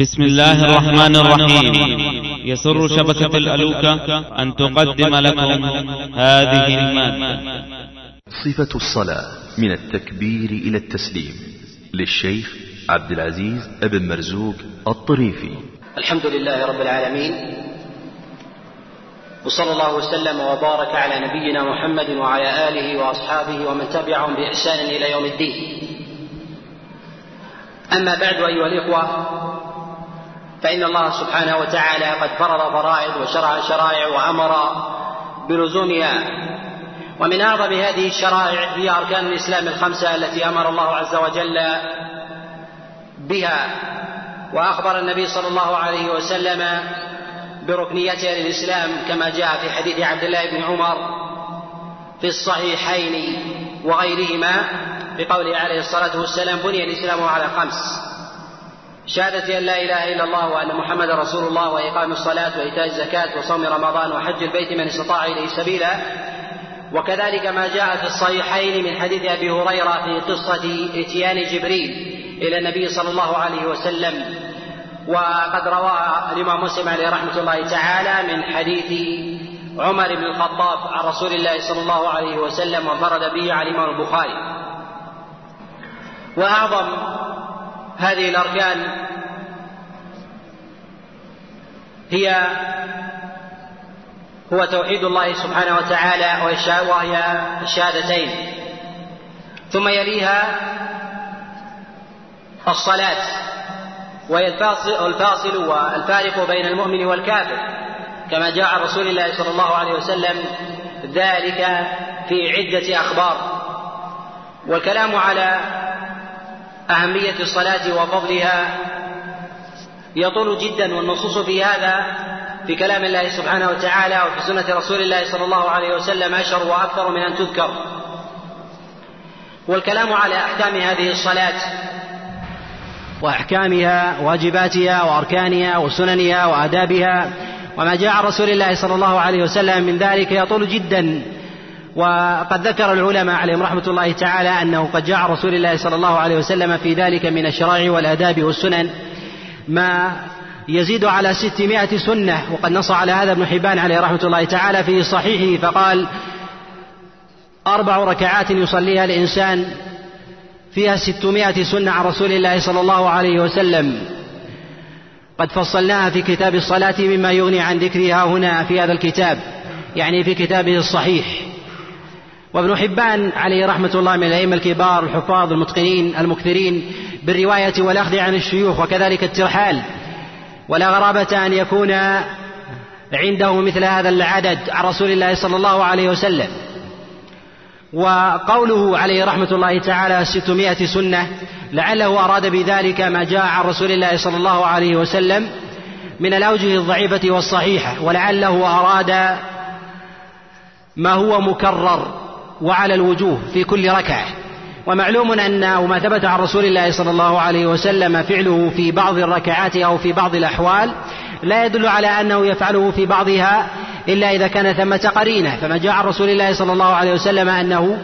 بسم الله الرحمن الرحيم. يسر شبكة الألوكة أن تقدم لكم هذه المادة. صفة الصلاة من التكبير إلى التسليم للشيخ عبد العزيز أبن مرزوق الطريفي. الحمد لله رب العالمين وصلى الله وسلم وبارك على نبينا محمد وعلى آله وأصحابه ومن تبعهم بإحسان إلى يوم الدين. أما بعد أيها الإخوة فإن الله سبحانه وتعالى قد فرض فرائض وشرع شرائع وأمر بلزومها. ومن أعظم هذه الشرائع هي أركان الإسلام الخمسة التي أمر الله عز وجل بها. وأخبر النبي صلى الله عليه وسلم بركنيتها للإسلام كما جاء في حديث عبد الله بن عمر في الصحيحين وغيرهما بقوله عليه الصلاة والسلام بني الإسلام على خمس. شهادة أن لا إله إلا الله وأن محمد رسول الله وإقام الصلاة وإيتاء الزكاة وصوم رمضان وحج البيت من استطاع إليه سبيلا. وكذلك ما جاء في الصحيحين من حديث أبي هريرة في قصة إتيان جبريل إلى النبي صلى الله عليه وسلم. وقد روى الإمام مسلم عليه رحمة الله تعالى من حديث عمر بن الخطاب عن رسول الله صلى الله عليه وسلم وانفرد به عن الإمام البخاري. وأعظم هذه الأركان هي هو توحيد الله سبحانه وتعالى وهي الشهادتين. ثم يليها الصلاة وهي الفاصل, والفارق بين المؤمن والكافر. كما جاء عن رسول الله صلى الله عليه وسلم ذلك في عدة أخبار. والكلام على أهمية الصلاة وفضلها يطول جدا والنصوص في هذا في كلام الله سبحانه وتعالى وفي سنة رسول الله صلى الله عليه وسلم أشهر وأكثر من أن تذكر. والكلام على أحكام هذه الصلاة وأحكامها واجباتها وأركانها وسننها وآدابها وما جاء عن رسول الله صلى الله عليه وسلم من ذلك يطول جدا وقد ذكر العلماء عليهم رحمة الله تعالى أنه قد جاء رسول الله صلى الله عليه وسلم في ذلك من الشرائع والآداب والسنن. ما يزيد على ستمائة سنة وقد نص على هذا ابن حبان عليه رحمة الله تعالى في صحيحه فقال أربع ركعات يصليها الإنسان فيها ستمائة سنة عن رسول الله صلى الله عليه وسلم. قد فصلناها في كتاب الصلاة مما يغني عن ذكرها هنا في هذا الكتاب يعني في كتابه الصحيح. وابن حبان عليه رحمة الله من الأئمة الكبار الحفاظ المتقنين المكثرين بالرواية والأخذ عن الشيوخ وكذلك الترحال. ولا غرابة أن يكون عنده مثل هذا العدد عن رسول الله صلى الله عليه وسلم. وقوله عليه رحمة الله تعالى ستمائة سنة لعله أراد بذلك ما جاء عن رسول الله صلى الله عليه وسلم من الأوجه الضعيفة والصحيحة ولعله أراد ما هو مكرر. وعلى الوجوه في كل ركعة. ومعلوم أن ما ثبت عن رسول الله صلى الله عليه وسلم فعله في بعض الركعات أو في بعض الأحوال لا يدل على أنه يفعله في بعضها إلا إذا كان ثمة قرينة فما جاء عن رسول الله صلى الله عليه وسلم أنه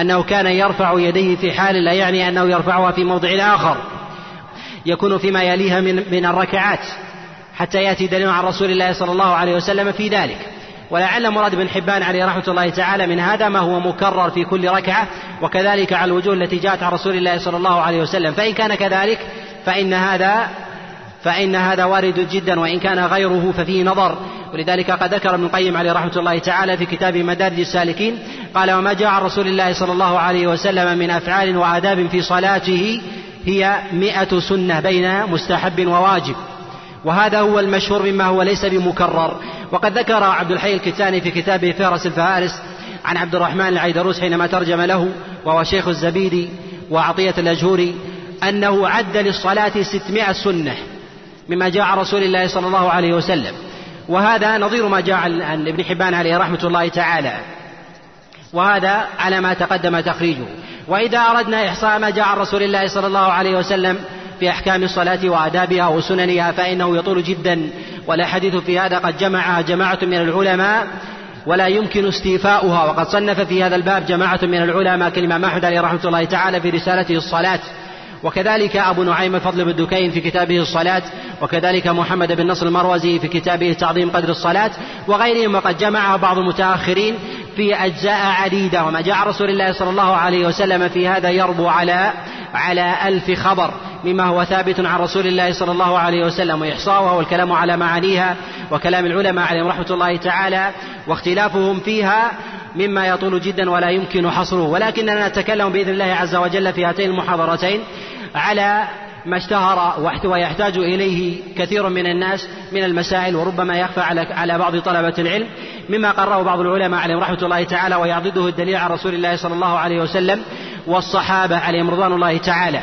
أنه كان يرفع يديه في حال لا يعني أنه يرفعها في موضع آخر. يكون فيما يليها من من الركعات. حتى يأتي دليل عن رسول الله صلى الله عليه وسلم في ذلك. ولعل مراد بن حبان عليه رحمة الله تعالى من هذا ما هو مكرر في كل ركعة وكذلك على الوجوه التي جاءت عن رسول الله صلى الله عليه وسلم. فإن كان كذلك فإن هذا فإن هذا وارد جدا وإن كان غيره ففيه نظر. ولذلك قد ذكر ابن القيم عليه رحمة الله تعالى في كتاب مدارج السالكين قال وما جاء عن رسول الله صلى الله عليه وسلم من أفعال وآداب في صلاته هي مئة سنة بين مستحب وواجب. وهذا هو المشهور مما هو ليس بمكرر. وقد ذكر عبد الحي الكتاني في كتابه فهرس الفهارس عن عبد الرحمن العيدروس حينما ترجم له وهو شيخ الزبيدي وعطية الأجهوري أنه عد للصلاة ستمائة سنة مما جاء عن رسول الله صلى الله عليه وسلم. وهذا نظير ما جاء عن ابن حبان عليه رحمة الله تعالى. وهذا على ما تقدم تخريجه. وإذا أردنا إحصاء ما جاء عن رسول الله صلى الله عليه وسلم في أحكام الصلاة وآدابها وسننها فإنه يطول جدا. والأحاديث في هذا قد جمعها جماعة من العلماء ولا يمكن استيفاؤها. وقد صنف في هذا الباب جماعة من العلماء كالإمام أحمد عليه رحمة الله تعالى في رسالته الصلاة. وكذلك أبو نعيم الفضل بن دكين في كتابه الصلاة وكذلك محمد بن نصر المروزي في كتابه تعظيم قدر الصلاة وغيرهم وقد جمعها بعض المتأخرين في أجزاء عديدة وما جاء رسول الله صلى الله عليه وسلم في هذا يربو على على ألف خبر مما هو ثابت عن رسول الله صلى الله عليه وسلم وإحصاؤها والكلام على معانيها وكلام العلماء عليهم رحمة الله تعالى واختلافهم فيها مما يطول جدا ولا يمكن حصره. ولكننا نتكلم بإذن الله عز وجل في هاتين المحاضرتين. على ما اشتهر ويحتاج إليه كثير من الناس من المسائل وربما يخفى على على بعض طلبة العلم مما قرره بعض العلماء عليهم رحمة الله تعالى ويعضده الدليل عن رسول الله صلى الله عليه وسلم والصحابة عليهم رضوان الله تعالى.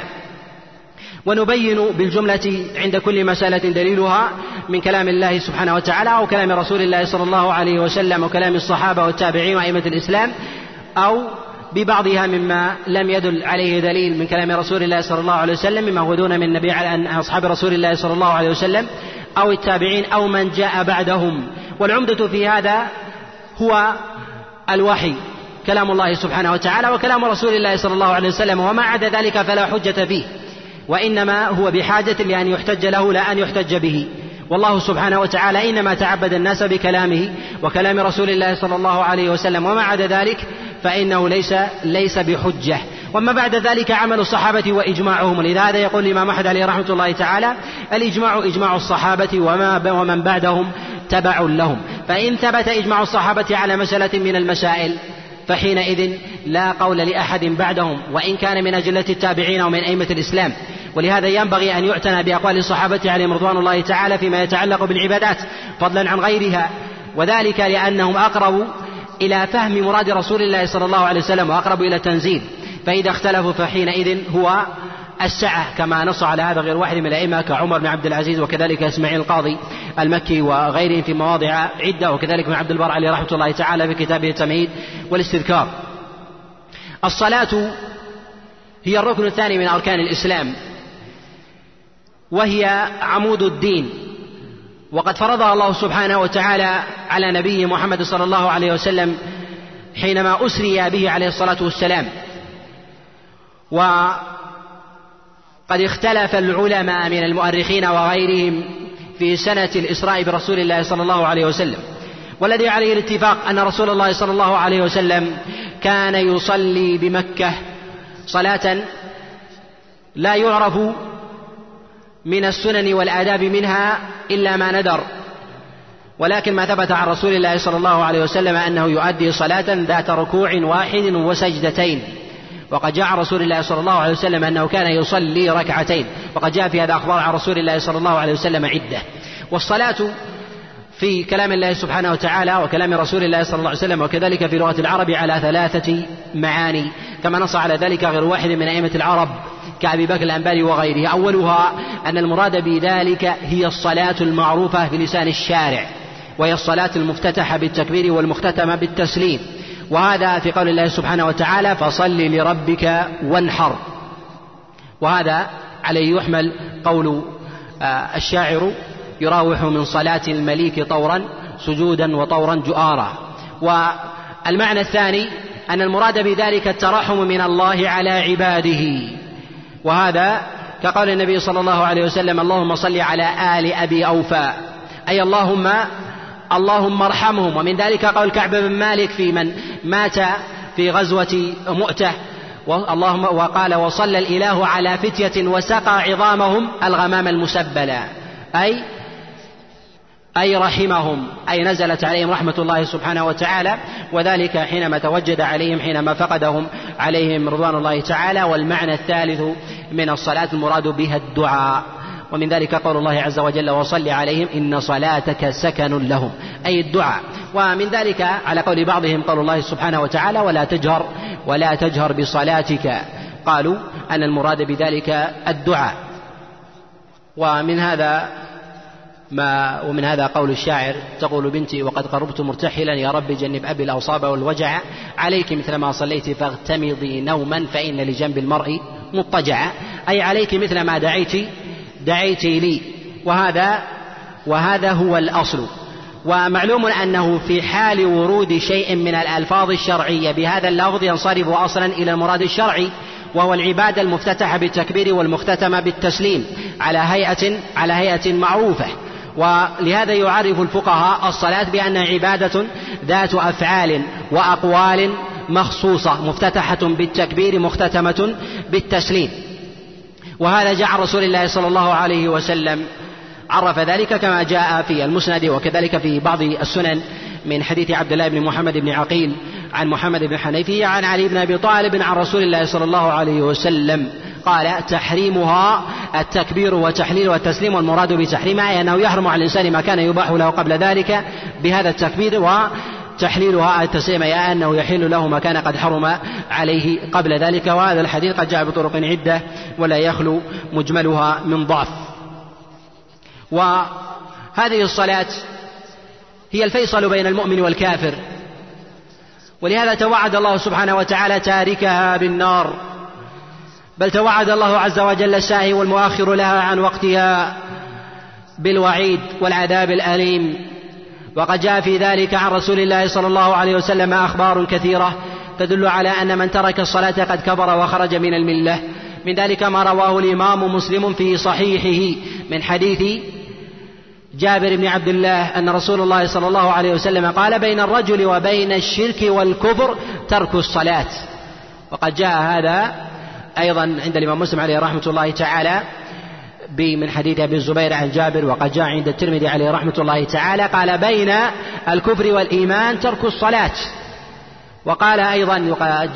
ونبين بالجملة عند كل مسألة دليلها من كلام الله سبحانه وتعالى أو كلام رسول الله صلى الله عليه وسلم وكلام الصحابة والتابعين وأئمة الإسلام أو ببعضها مما لم يدل عليه دليل من كلام رسول الله صلى الله عليه وسلم مما هو دون من نبي عن أصحاب رسول الله صلى الله عليه وسلم أو التابعين أو من جاء بعدهم. والعمدة في هذا هو الوحي كلام الله سبحانه وتعالى وكلام رسول الله صلى الله عليه وسلم وما عدا ذلك فلا حجة فيه وإنما هو بحاجة لأن يحتج له لا أن يحتج به. والله سبحانه وتعالى إنما تعبد الناس بكلامه وكلام رسول الله صلى الله عليه وسلم وما عدا ذلك فإنه ليس ليس بحجة. وما بعد ذلك عمل الصحابة وإجماعهم. لهذا يقول الإمام أحمد عليه رحمة الله تعالى الإجماع إجماع الصحابة وما ومن بعدهم تبع لهم. فإن ثبت إجماع الصحابة على مسألة من المسائل فحينئذ لا قول لأحد بعدهم وإن كان من أجلة التابعين ومن أئمة الإسلام. ولهذا ينبغي أن يعتنى بأقوال الصحابة عليهم رضوان الله تعالى فيما يتعلق بالعبادات فضلا عن غيرها. وذلك لأنهم أقرب إلى فهم مراد رسول الله صلى الله عليه وسلم وأقرب إلى التنزيل فإذا اختلفوا فحينئذ هو السعة كما نص على هذا غير واحد من الأئمة كعمر بن عبد العزيز وكذلك إسماعيل القاضي المكي وغيرهم في مواضع عدة وكذلك ابن عبد البر عليه رحمة الله تعالى في كتابه التمهيد والاستذكار. الصلاة هي الركن الثاني من أركان الإسلام وهي عمود الدين. وقد فرضها الله سبحانه وتعالى على نبيه محمد صلى الله عليه وسلم حينما أسري به عليه الصلاة والسلام. وقد اختلف العلماء من المؤرخين وغيرهم في سنة الإسراء برسول الله صلى الله عليه وسلم. والذي عليه الاتفاق أن رسول الله صلى الله عليه وسلم كان يصلي بمكة صلاة لا يعرف من السنن والآداب منها إلا ما ندر ولكن ما ثبت عن رسول الله صلى الله عليه وسلم أنه يؤدي صلاة ذات ركوع واحد وسجدتين. وقد جاء عن رسول الله صلى الله عليه وسلم أنه كان يصلي ركعتين. وقد جاء في هذا أخبار عن رسول الله صلى الله عليه وسلم عدة. والصلاة في كلام الله سبحانه وتعالى وكلام رسول الله صلى الله عليه وسلم وكذلك في لغة العرب على ثلاثة معاني. كما نص على ذلك غير واحد من أئمة العرب. كأبي بكر الأنباري وغيره. أولها أن المراد بذلك هي الصلاة المعروفة في لسان الشارع وهي الصلاة المفتتحة بالتكبير والمختتمة بالتسليم. وهذا في قول الله سبحانه وتعالى فصل لربك وانحر. وهذا عليه يحمل قول آه، الشاعر يراوح من صلاة المليك طورا سجودا وطورا جؤارا. والمعنى الثاني أن المراد بذلك الترحم من الله على عباده. وهذا كقول النبي صلى الله عليه وسلم اللهم صل على آل أبي أوفى. أي اللهم اللهم ارحمهم. ومن ذلك قول كعب بن مالك في من مات في غزوة مؤتة. اللهم وقال وصلى الإله على فتية وسقى عظامهم الغمام المسبلا أي أي رحمهم. أي نزلت عليهم رحمة الله سبحانه وتعالى. وذلك حينما توجد عليهم حينما فقدهم. عليهم رضوان الله تعالى والمعنى الثالث من الصلاة المراد بها الدعاء. ومن ذلك قول الله عز وجل وصل عليهم إن صلاتك سكن لهم أي الدعاء. ومن ذلك على قول بعضهم قول الله سبحانه وتعالى ولا تجهر ولا تجهر بصلاتك قالوا أن المراد بذلك الدعاء. ومن هذا ما ومن هذا قول الشاعر تقول بنتي وقد قربت مرتحلا يا رب جنب أبي الأوصاب والوجع عليك مثل ما صليت فاغتمضي نوما فإن لجنب المرء مضطجعا أي عليك مثل ما دعيت دعيت لي. وهذا وهذا هو الأصل. ومعلوم أنه في حال ورود شيء من الألفاظ الشرعية بهذا اللفظ ينصرف أصلا إلى المراد الشرعي وهو العبادة المفتتحة بالتكبير والمختتمة بالتسليم على هيئة على هيئة معروفة. ولهذا يعرف الفقهاء الصلاة بأنها عبادة ذات أفعال وأقوال مخصوصة مفتتحة بالتكبير مختتمة بالتسليم. وهذا جاء عن رسول الله صلى الله عليه وسلم. عرف ذلك كما جاء في المسند وكذلك في بعض السنن من حديث عبد الله بن محمد بن عقيل عن محمد بن حنيفية عن علي بن أبي طالب عن رسول الله صلى الله عليه وسلم. قال تحريمها التكبير والتحليل والتسليم والمراد بتحريمها أنه يحرم على الإنسان ما كان يباح له قبل ذلك بهذا التكبير وتحليلها التسليم أي أنه يحل له ما كان قد حرم عليه قبل ذلك وهذا الحديث قد جاء بطرق عدة ولا يخلو مجملها من ضعف. وهذه الصلاة هي الفيصل بين المؤمن والكافر ولهذا توعد الله سبحانه وتعالى تاركها بالنار. بل توعد الله عز وجل الساهي والمؤخر لها عن وقتها بالوعيد والعذاب الأليم. وقد جاء في ذلك عن رسول الله صلى الله عليه وسلم أخبار كثيرة تدل على أن من ترك الصلاة قد كبر وخرج من الملة. من ذلك ما رواه الإمام مسلم في صحيحه من حديث جابر بن عبد الله أن رسول الله صلى الله عليه وسلم قال بين الرجل وبين الشرك والكفر ترك الصلاة. وقد جاء هذا أيضا عند الإمام مسلم عليه رحمة الله تعالى من حديث أبي الزبير عن جابر وقد جاء عند الترمذي عليه رحمة الله تعالى قال بين الكفر والإيمان ترك الصلاة. وقال أيضا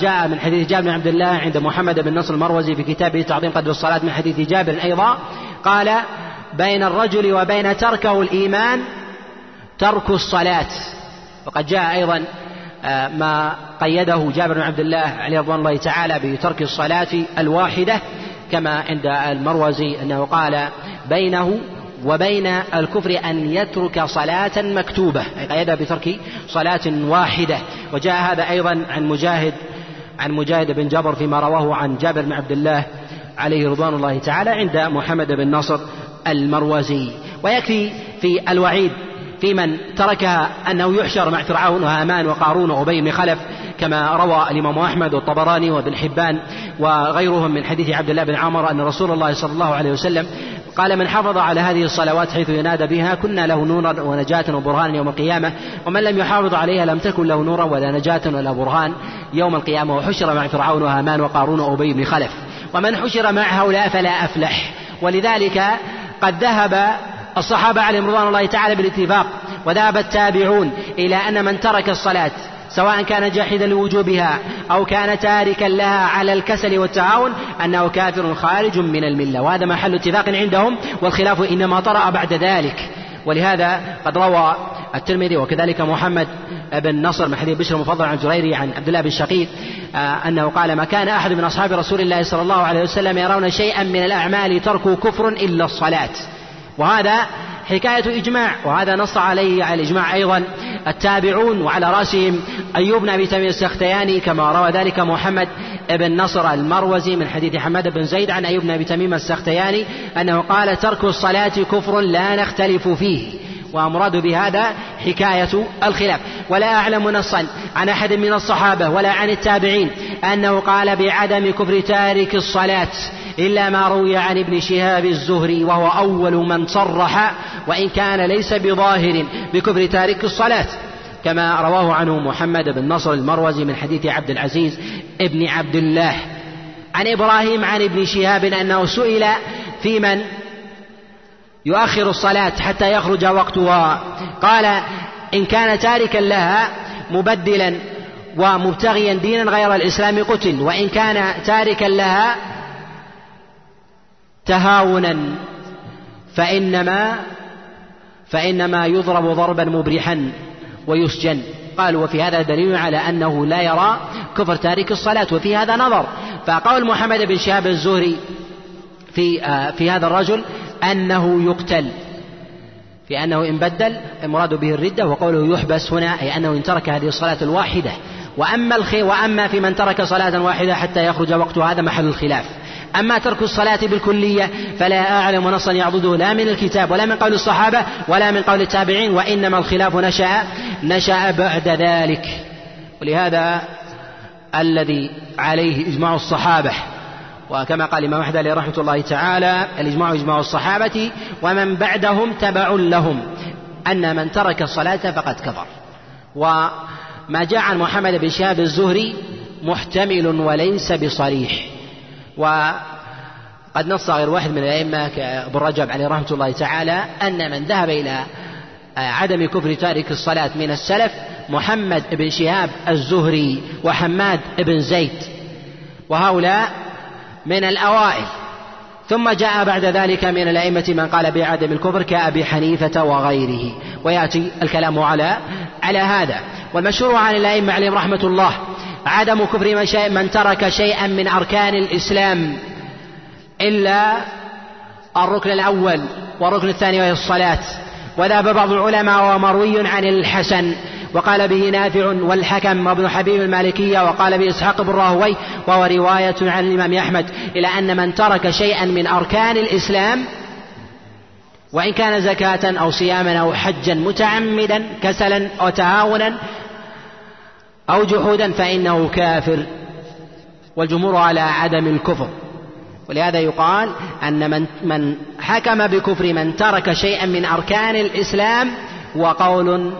جاء من حديث جابر بن عبد الله عند محمد بن نصر المروزي في كتابه تعظيم قدر الصلاة من حديث جابر أيضا قال بين الرجل وبين تركه الإيمان ترك الصلاة. وقد جاء أيضا ما قيده جابر بن عبد الله عليه رضوان الله تعالى بترك الصلاة الواحدة كما عند المروزي أنه قال بينه وبين الكفر أن يترك صلاة مكتوبة أي قيدها بترك صلاة واحدة. وجاء هذا أيضا عن مجاهد عن مجاهد بن جبر فيما رواه عن جابر بن عبد الله عليه رضوان الله تعالى عند محمد بن نصر المروزي. ويكفي في الوعيد في من تركها أنه يحشر مع فرعون وهامان وقارون وأبي بن خلف كما روى الإمام أحمد والطبراني وابن حبان وغيرهم من حديث عبد الله بن عمر أن رسول الله صلى الله عليه وسلم قال من حافظ على هذه الصلوات حيث ينادى بها كنا له نورا ونجاة وبرهانا يوم القيامة ومن لم يحافظ عليها لم تكن له نورا ولا نجاة ولا برهان يوم القيامة وحشر مع فرعون وهامان وقارون وأبي بن خلف ومن حشر مع هؤلاء فلا أفلح ولذلك قد ذهب الصحابة عليهم رضوان الله تعالى بالاتفاق وذهب التابعون إلى أن من ترك الصلاة سواء كان جاحدا لوجوبها أو كان تاركا لها على الكسل والتعاون أنه كافر خارج من الملة. وهذا محل اتفاق عندهم والخلاف إنما طرأ بعد ذلك. ولهذا قد روى الترمذي وكذلك محمد بن نصر من حديث بشر المفضل عن جريري عن عبد الله بن شقيق آه، أنه قال ما كان أحد من أصحاب رسول الله صلى الله عليه وسلم يرون شيئا من الأعمال تركوا كفر إلا الصلاة. وهذا حكاية إجماع وهذا نص عليه على الإجماع أيضا. التابعون وعلى رأسهم أيوب بن أبي تميم السختياني كما روى ذلك محمد بن نصر المروزي من حديث حماد بن زيد عن أيوب بن أبي تميم السختياني أنه قال ترك الصلاة كفر لا نختلف فيه. ومراد بهذا حكاية الخلاف. ولا أعلم نصا عن أحد من الصحابة ولا عن التابعين أنه قال بعدم كفر تارك الصلاة. إلا ما روي عن ابن شهاب الزهري وهو أول من صرح وإن كان ليس بظاهر بكفر تارك الصلاة. كما رواه عنه محمد بن نصر المروزي من حديث عبد العزيز ابن عبد الله. عن إبراهيم عن ابن شهاب أنه سئل في من يؤخر الصلاة حتى يخرج وقتها. قال إن كان تاركا لها مبدلا ومبتغيا دينا غير الإسلام قتل وإن كان تاركا لها تهاونا فإنما فإنما يضرب ضربا مبرحا ويسجن. قال وفي هذا دليل على أنه لا يرى كفر تارك الصلاة وفي هذا نظر. فقول محمد بن شهاب الزهري في آه، في هذا الرجل أنه يقتل في أنه إن بدل المراد به الردة وقوله يحبس هنا أي أنه إن ترك هذه الصلاة الواحدة. وأما الخي وأما في من ترك صلاة واحدة حتى يخرج وقتها هذا محل الخلاف. أما ترك الصلاة بالكلية فلا أعلم نصا يعضده لا من الكتاب ولا من قول الصحابة ولا من قول التابعين وإنما الخلاف نشأ نشأ بعد ذلك. ولهذا الذي عليه إجماع الصحابة وكما قال الإمام أحمد عليه رحمة الله تعالى الإجماع إجماع الصحابة ومن بعدهم تبع لهم أن من ترك الصلاة فقد كفر. وما جاء عن محمد بن شهاب الزهري محتمل وليس بصريح. وقد نص غير واحد من الأئمة كأبو رجب عليه رحمة الله تعالى أن من ذهب إلى عدم كفر تارك الصلاة من السلف محمد بن شهاب الزهري وحماد بن زيد. وهؤلاء من الأوائل. ثم جاء بعد ذلك من الأئمة من قال بعدم الكفر كأبي حنيفة وغيره. ويأتي الكلام على على هذا. والمشهور عن الأئمة عليهم رحمة الله. عدم كفر من, شيء من ترك شيئا من أركان الإسلام إلا الركن الأول والركن الثاني وهي الصلاة. وذهب بعض العلماء ومروي عن الحسن وقال به نافع والحكم وابن حبيب المالكية وقال به إسحاق بن راهوي وهو رواية عن الإمام أحمد. إلى أن من ترك شيئا من أركان الإسلام وإن كان زكاة أو صياما أو حجا متعمدا كسلا أو تهاونا أو جحودا فإنه كافر والجمهور على عدم الكفر. ولهذا يقال أن من من حكم بكفر من ترك شيئا من أركان الإسلام وقول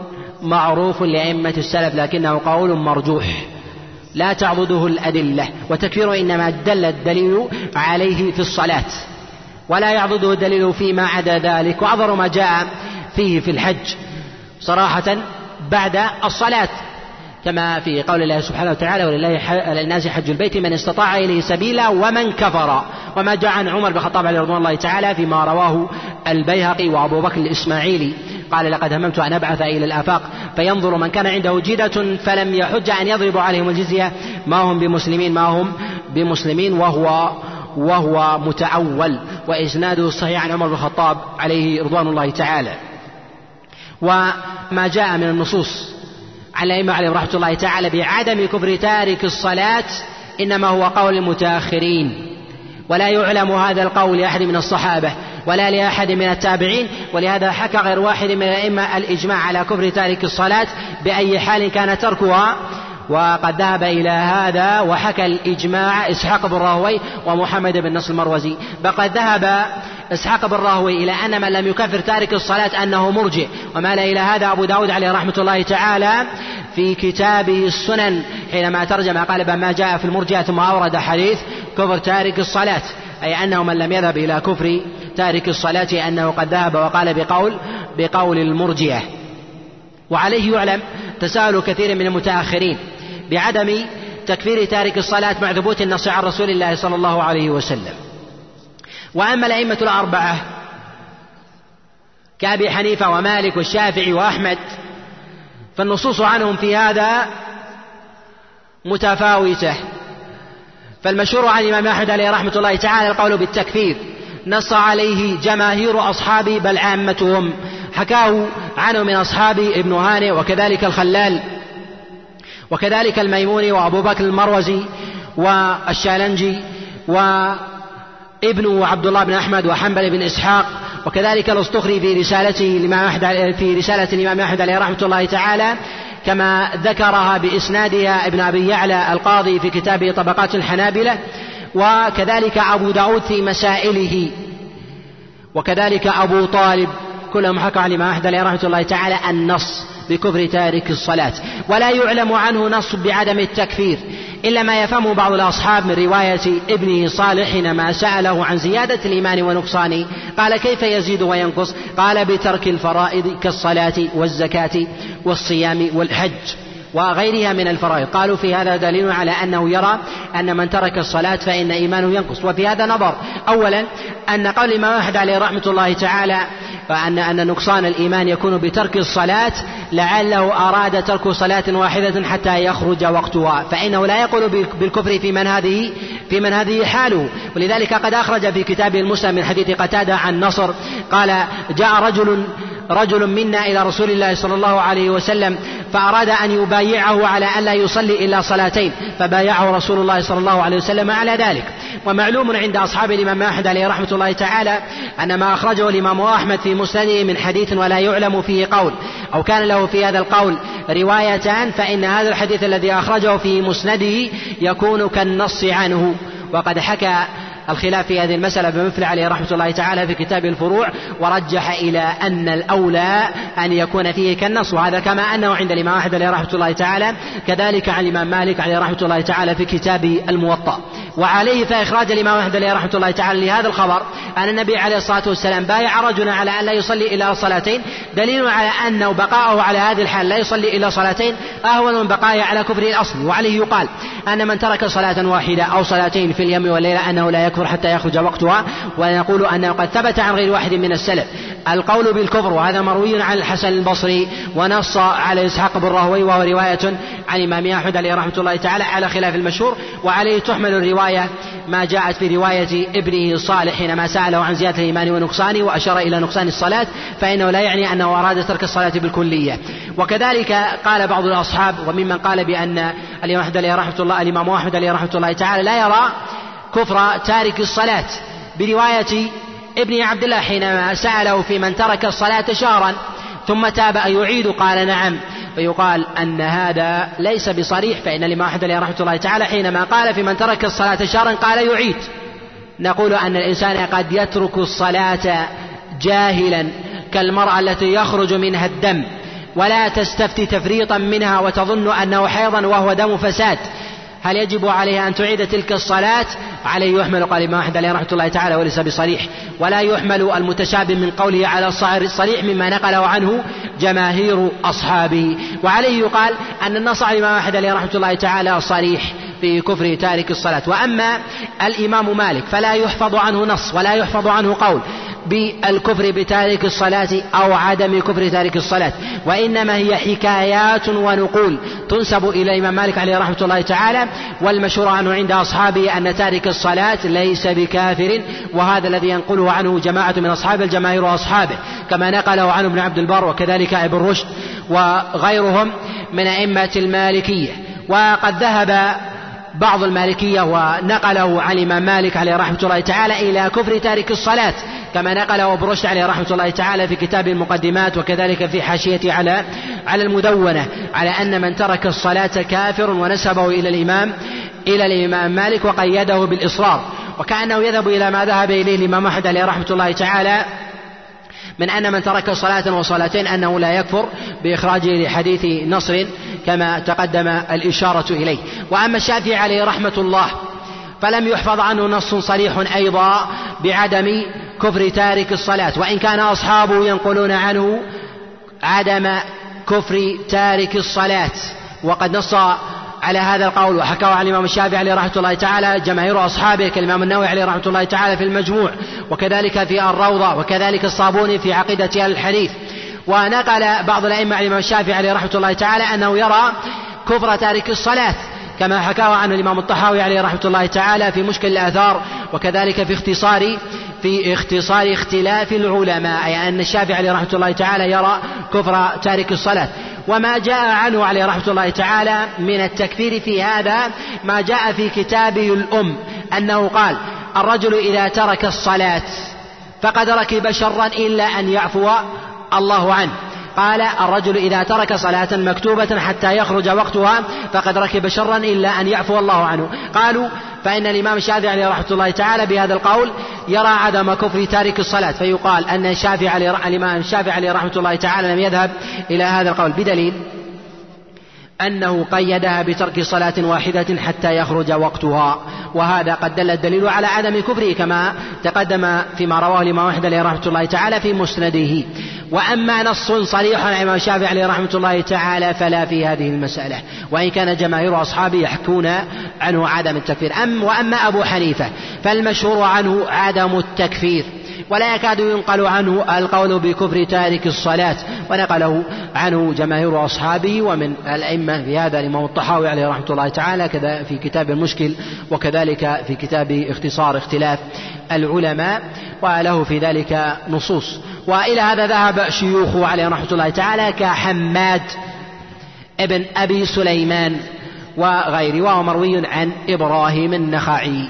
معروف لأئمة السلف لكنه قول مرجوح. لا تعضده الأدلة وتكفيره إنما دل الدليل عليه في الصلاة. ولا يعضده الدليل فيما عدا ذلك وأظهر ما جاء فيه في الحج. صراحة بعد الصلاة كما في قول الله سبحانه وتعالى ولله على الناس حج البيت من استطاع إليه سبيلا ومن كفر. وما جاء عن عمر بن الخطاب عليه رضوان الله تعالى فيما رواه البيهقي وأبو بكر الإسماعيلي. قال لقد هممت أن أبعث إلى الآفاق فينظر من كان عنده جيدة فلم يحج أن يضرب عليهم الجزية. ما هم بمسلمين؟ ما هم بمسلمين وهو وهو متعول وإسناده الصحيح عن عمر بن الخطاب عليه رضوان الله تعالى. وما جاء من النصوص على الأئمة عليهم رحمة الله تعالى بعدم كفر تارك الصلاة إنما هو قول المتأخرين. ولا يعلم هذا القول لأحد من الصحابة ولا لأحد من التابعين ولهذا حكى غير واحد من الأئمة الإجماع على كفر تارك الصلاة بأي حال كان تركها. وقد ذهب إلى هذا وحكى الإجماع إسحاق بن راهوي ومحمد بن نصر المروزي. فقد ذهب إسحاق بن راهوي إلى أن من لم يكفر تارك الصلاة أنه مرجئ ومال إلى هذا أبو داود عليه رحمة الله تعالى في كتابه السنن حينما ترجم قال ما جاء في المرجئة ثم أورد حديث كفر تارك الصلاة. أي أنه من لم يذهب إلى كفر تارك الصلاة أنه قد ذهب وقال بقول بقول المرجئة. وعليه يعلم تساؤل كثير من المتأخرين. بعدم تكفير تارك الصلاة مع ثبوت النص عن رسول الله صلى الله عليه وسلم. وأما الأئمة الأربعة كأبي حنيفة ومالك والشافعي وأحمد فالنصوص عنهم في هذا متفاوتة. فالمشهور عن الإمام أحمد عليه رحمة الله تعالى القول بالتكفير نص عليه جماهير أصحابه بل عامتهم حكاه عنه من أصحابه ابن هانئ وكذلك الخلال. وكذلك الميموني وأبو بكر المروزي والشالنجي وابن عبد الله بن أحمد وحنبل بن إسحاق وكذلك الأسطخري في رسالته الإمام أحمد في رسالة الإمام أحمد عليه رحمة الله تعالى كما ذكرها بإسنادها ابن أبي يعلى القاضي في كتابه طبقات الحنابلة وكذلك أبو داود في مسائله وكذلك أبو طالب كلهم حكوا عن الإمام أحمد عليه رحمة الله تعالى النص بكفر تارك الصلاة. ولا يعلم عنه نص بعدم التكفير إلا ما يفهمه بعض الأصحاب من رواية ابنه صالح حينما سأله عن زيادة الإيمان ونقصانه قال كيف يزيد وينقص؟ قال بترك الفرائض كالصلاة والزكاة والصيام والحج. وغيرها من الفرائض. قالوا في هذا دليل على أنه يرى أن من ترك الصلاة فإن إيمانه ينقص. وفي هذا نظر. أولا أن قول الإمام أحمد عليه رحمة الله تعالى فأن أن نقصان الإيمان يكون بترك الصلاة لعله أراد ترك صلاة واحدة حتى يخرج وقتها. فإنه لا يقول بالكفر في من هذه في من هذه حاله. ولذلك قد أخرج في كتابه المسلم من حديث قتادة عن نصر قال جاء رجل رجل منا إلى رسول الله صلى الله عليه وسلم فأراد أن يبايعه على أن لا يصلي إلا صلاتين فبايعه رسول الله صلى الله عليه وسلم على ذلك. ومعلوم عند أصحاب الإمام أحمد عليه رحمة الله تعالى أن ما أخرجه الإمام أحمد في مسنده من حديث ولا يعلم فيه قول أو كان له في هذا القول روايتان فإن هذا الحديث الذي أخرجه في مسنده يكون كالنص عنه. وقد حكى الخلاف في هذه المسألة بمثل عليه رحمة الله تعالى في كتاب الفروع ورجح إلى أن الأولى أن يكون فيه كالنص وهذا كما أنه عند الإمام أحمد عليه رحمة الله تعالى كذلك عن الإمام مالك عليه رحمة الله تعالى في كتاب الموطأ. وعليه فإخراج الإمام أحمد عليه رحمة الله تعالى لهذا الخبر أن النبي عليه الصلاة والسلام بايع رجلا على أن لا يصلي إلا صلاتين دليل على أنه بقاءه على هذه الحال لا يصلي إلا صلاتين أهون من بقائه على كفره الأصلي وعليه يقال أن من ترك صلاة واحدة أو صلاتين في اليوم والليلة أنه لا يكفر حتى يخرج وقتها ونقول أنه قد ثبت عن غير واحد من السلف. القول بالكفر وهذا مروي عن الحسن البصري ونص على إسحاق بن راهوي وهو رواية عن الإمام أحمد عليه رحمة الله تعالى على خلاف المشهور وعليه تحمل الرواية ما جاءت في رواية ابنه صالح حينما سأله عن زيادة الإيمان ونقصانه وأشار إلى نقصان الصلاة فإنه لا يعني أنه أراد ترك الصلاة بالكلية. وكذلك قال بعض الأصحاب وممن قال بأن الإمام أحمد عليه رحمة الله الإمام أحمد عليه رحمة الله تعالى لا يرى كفر تارك الصلاة. برواية ابن عبد الله حينما سأله في من ترك الصلاة شهرا ثم تاب أيعيد قال نعم. فيقال أن هذا ليس بصريح فإن الإمام أحمد عليه رحمة الله تعالى حينما قال في من ترك الصلاة شهرا قال يعيد. نقول أن الإنسان قد يترك الصلاة جاهلا كالمرأة التي يخرج منها الدم ولا تستفتي تفريطا منها وتظن أنه حيضا وهو دم فساد. هل يجب عليها أن تعيد تلك الصلاة؟ عليه يحمل قال الإمام أحمد عليه رحمة الله تعالى وليس بصريح. ولا يحمل المتشابه من قوله على الصريح مما نقله عنه جماهير أصحابه. وعليه يقال أن النص على الإمام أحمد عليه رحمة الله تعالى صريح في كفر تارك الصلاة. وأما الإمام مالك فلا يحفظ عنه نص ولا يحفظ عنه قول. بالكفر بتارك الصلاة أو عدم كفر تارك الصلاة وإنما هي حكايات ونقول تنسب إلى الإمام مالك عليه رحمة الله تعالى والمشهور عنه عند أصحابه أن تارك الصلاة ليس بكافر وهذا الذي ينقله عنه جماعة من أصحاب الجماهير وأصحابه كما نقله عنه ابن عبد البر وكذلك ابن رشد وغيرهم من أئمة المالكية. وقد ذهب بعض المالكية ونقله عن الإمام مالك عليه رحمة الله تعالى إلى كفر تارك الصلاة كما نقله ابن رشد عليه رحمة الله تعالى في كتاب المقدمات وكذلك في حاشية على على المدونة على أن من ترك الصلاة كافر ونسبه إلى الإمام إلى الإمام مالك وقيده بالإصرار وكأنه يذهب إلى ما ذهب إليه الإمام أحمد عليه رحمة الله تعالى من أن من ترك صلاة وصلاتين أنه لا يكفر بإخراجه لحديث نصر كما تقدم الإشارة إليه. وأما الشافعي عليه رحمة الله فلم يحفظ عنه نص صريح أيضا بعدم كفر تارك الصلاة. وإن كان أصحابه ينقلون عنه عدم كفر تارك الصلاة. وقد نص على هذا القول وحكاه عن الإمام الشافعي عليه رحمة الله تعالى جماهير أصحابه كالإمام النووي عليه رحمة الله تعالى في المجموع وكذلك في الروضة وكذلك الصابوني في عقيدة أهل الحديث. ونقل بعض الأئمة عن الإمام الشافعي عليه رحمة الله تعالى أنه يرى كفر تارك الصلاة كما حكاه عنه الإمام الطحاوي عليه رحمة الله تعالى في مشكل الآثار وكذلك في اختصار في اختصار اختلاف العلماء أي أن الشافعي عليه رحمة الله تعالى يرى كفر تارك الصلاة. وما جاء عنه عليه رحمة الله تعالى من التكفير في هذا ما جاء في كتابه الأم أنه قال الرجل إذا ترك الصلاة فقد ركب شرا إلا أن يعفو الله عنه. قال الرجل إذا ترك صلاة مكتوبة حتى يخرج وقتها فقد ركب شرا إلا أن يعفو الله عنه. قالوا فإن الإمام الشافعي عليه رحمة الله تعالى بهذا القول يرى عدم كفر تارك الصلاة فيقال أن الشافعي عليه الإمام الشافعي عليه رحمة الله تعالى لم يذهب إلى هذا القول. بدليل أنه قيدها بترك صلاة واحدة حتى يخرج وقتها. وهذا قد دل الدليل على عدم كفره كما تقدم فيما رواه الإمام أحمد عليه رحمة الله تعالى في مسنده. وأما نص صريح عن الإمام الشافعي عليه رحمة الله تعالى فلا في هذه المسألة. وإن كان جماهير أصحابه يحكون عنه عدم التكفير. أم وأما أبو حنيفة فالمشهور عنه عدم التكفير. ولا يكاد ينقل عنه القول بكفر تارك الصلاة ونقله عنه جماهير أصحابه ومن الأئمة في هذا الإمام الطحاوي عليه رحمة الله تعالى كذا في كتاب المشكل وكذلك في كتاب اختصار اختلاف العلماء وله في ذلك نصوص. وإلى هذا ذهب شيوخه عليه رحمة الله تعالى كحماد ابن أبي سليمان وغيره وهو مروي عن إبراهيم النخعي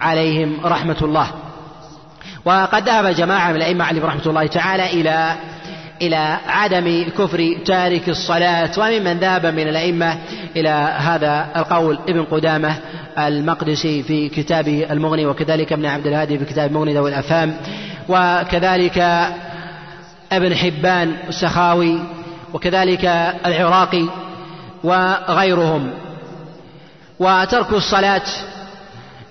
عليهم رحمة الله. وقد ذهب جماعة من الأئمة عليهم رحمة الله تعالى إلى إلى عدم كفر تارك الصلاة وممن ذهب من الأئمة إلى هذا القول. ابن قدامة المقدسي في كتابه المغني وكذلك ابن عبد الهادي في كتاب المغني ذوي الأفهام وكذلك ابن حبان السخاوي وكذلك العراقي وغيرهم. وترك الصلاة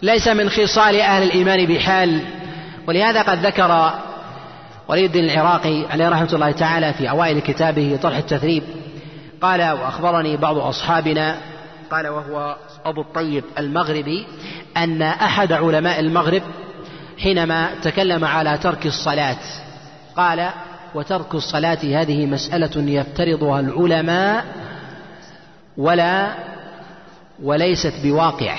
ليس من خصال أهل الإيمان بحال ولهذا قد ذكر ولي الدين العراقي عليه رحمة الله تعالى في أوائل كتابه طرح التثريب قال وأخبرني بعض أصحابنا قال وهو أبو الطيب المغربي أن أحد علماء المغرب حينما تكلم على ترك الصلاة قال وترك الصلاة هذه مسألة يفترضها العلماء ولا وليست بواقع.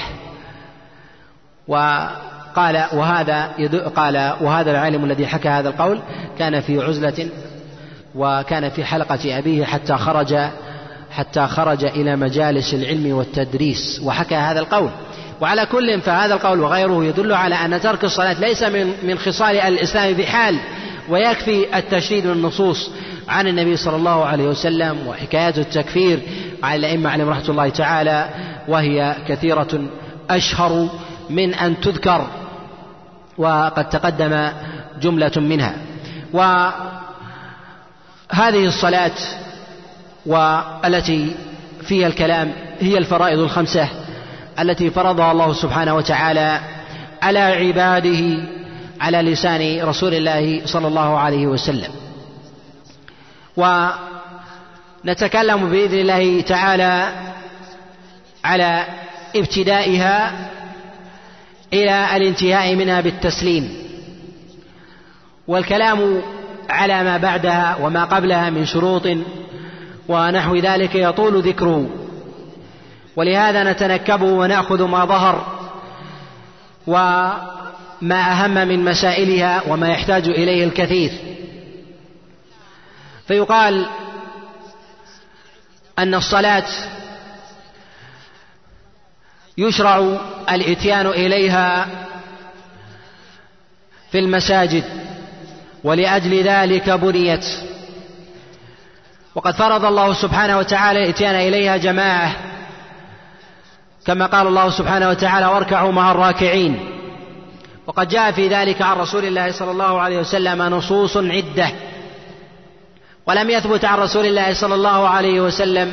وقال وهذا قال وهذا العالم الذي حكى هذا القول كان في عزلة وكان في حلقة أبيه حتى خرج حتى خرج إلى مجالس العلم والتدريس وحكى هذا القول. وعلى كل فهذا القول وغيره يدل على أن ترك الصلاة ليس من من خصال الإسلام بحال ويكفي التشديد النصوص عن النبي صلى الله عليه وسلم وحكايات التكفير على الأئمة عليهم رحمة الله تعالى وهي كثيرة أشهر من أن تذكر وقد تقدم جملة منها. وهذه الصلاة والتي فيها الكلام هي الفرائض الخمسة التي فرضها الله سبحانه وتعالى على عباده على لسان رسول الله صلى الله عليه وسلم. ونتكلم بإذن الله تعالى على ابتدائها إلى الانتهاء منها بالتسليم. والكلام على ما بعدها وما قبلها من شروط ونحو ذلك يطول ذكره. ولهذا نتنكبه ونأخذ ما ظهر وما أهم من مسائلها وما يحتاج إليه الكثير. فيقال أن الصلاة يشرع الاتيان إليها في المساجد ولأجل ذلك بنيت. وقد فرض الله سبحانه وتعالى الاتيان إليها جماعة. كما قال الله سبحانه وتعالى واركعوا مع الراكعين وقد جاء في ذلك عن رسول الله صلى الله عليه وسلم نصوص عدة. ولم يثبت عن رسول الله صلى الله عليه وسلم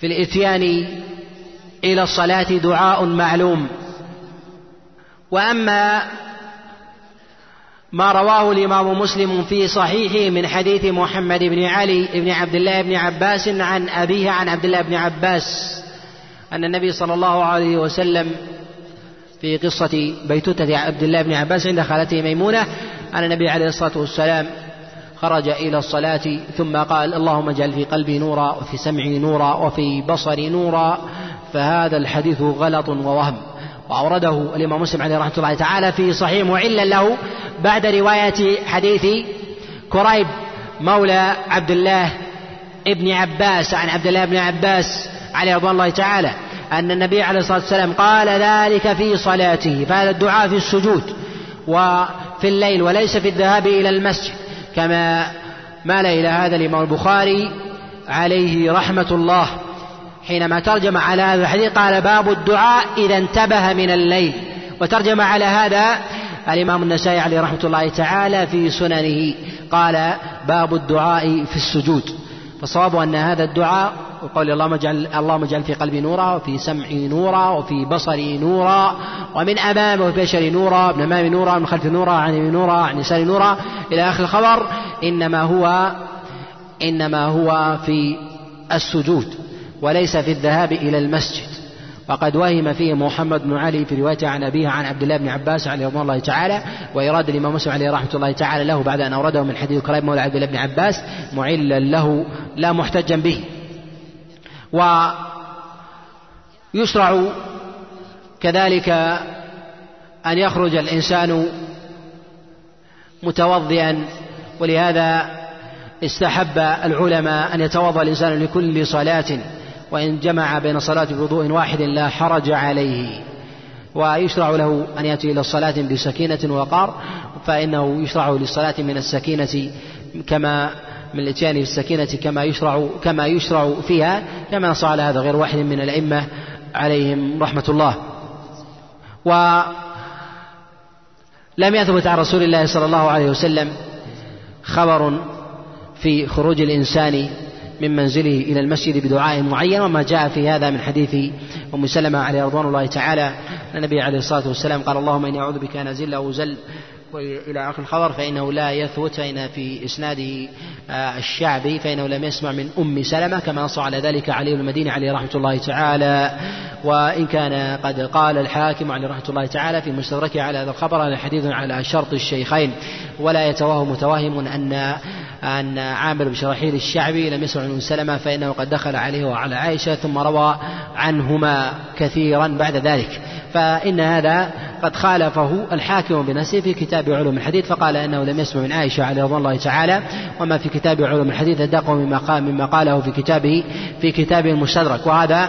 في الاتيان إلى الصلاة دعاء معلوم. وأما ما رواه الإمام مسلم في صحيحه من حديث محمد بن علي بن عبد الله بن عباس عن أبيه عن عبد الله بن عباس أن النبي صلى الله عليه وسلم في قصة بيتوتة عبد الله بن عباس عند خالته ميمونة أن النبي عليه الصلاة والسلام خرج إلى الصلاة ثم قال اللهم اجعل في قلبي نورا وفي سمعي نورا وفي بصري نورا فهذا الحديث غلط ووهم. وأورده الإمام مسلم عليه رحمة الله تعالى في صحيح معلا له بعد رواية حديث كريب مولى عبد الله ابن عباس عن عبد الله بن عباس عليه رضوان الله تعالى أن النبي عليه الصلاة والسلام قال ذلك في صلاته فهذا الدعاء في السجود وفي الليل وليس في الذهاب إلى المسجد كما مال إلى هذا الإمام البخاري عليه رحمة الله. حينما ترجم على هذا الحديث قال باب الدعاء إذا انتبه من الليل. وترجم على هذا الإمام النسائي عليه رحمة الله تعالى في سننه. قال باب الدعاء في السجود. فالصواب أن هذا الدعاء وقول اللهم اجعل اللهم اجعل في قلبي نورا وفي سمعي نورا وفي بصري نورا ومن أمامي وفي بشري نورا من أمامي نورا من خلفي نورا عن يميني نورا عن يساري نورا إلى آخر الخبر إنما هو إنما هو في السجود. وليس في الذهاب إلى المسجد. وقد وهم فيه محمد بن علي في روايته عن أبيه عن عبد الله بن عباس عليه رضوان الله تعالى وإراد الإمام مسلم عليه رحمة الله تعالى له بعد أن أورده من حديث كريم مولى عبد الله بن عباس معلا له لا محتجا به. ويشرع كذلك أن يخرج الإنسان متوضئا ولهذا استحب العلماء أن يتوضأ الإنسان لكل صلاة. وإن جمع بين صلاة بوضوء واحد لا حرج عليه. ويشرع له أن يأتي إلى الصلاة بسكينة وقار فإنه يشرع للصلاة من السكينة كما من الإتيان بالسكينة كما يشرع كما يشرع فيها كما نص على هذا غير واحد من الأئمة عليهم رحمة الله. ولم يثبت عن رسول الله صلى الله عليه وسلم خبر في خروج الإنسان من منزله إلى المسجد بدعاء معين وما جاء في هذا من حديث أم سلمة عليه رضوان الله تعالى. النبي عليه الصلاة والسلام قال اللهم إني أعوذ بك أن أزل أو زل إلى آخر الخبر فإنه لا يثبت فإن في إسناده آه، الشعبي فإنه لم يسمع من أم سلمة. كما نص على ذلك علي بن المديني عليه رحمة الله تعالى. وإن كان قد قال الحاكم عليه رحمة الله تعالى في مستدركه على هذا الخبر هذا حديث على شرط الشيخين ولا يتوهم متوهم أن أن عامر بن شراحيل الشعبي لم يسمع من سلمة فإنه قد دخل عليه وعلى عائشة ثم روى عنهما كثيرا بعد ذلك. فإن هذا قد خالفه الحاكم بنفسه في كتاب علوم الحديث فقال إنه لم يسمع من عائشة عليه رضوان الله تعالى وما في كتاب علوم الحديث ادقه مما قال مما قاله في كتابه في كتابه المستدرك وهذا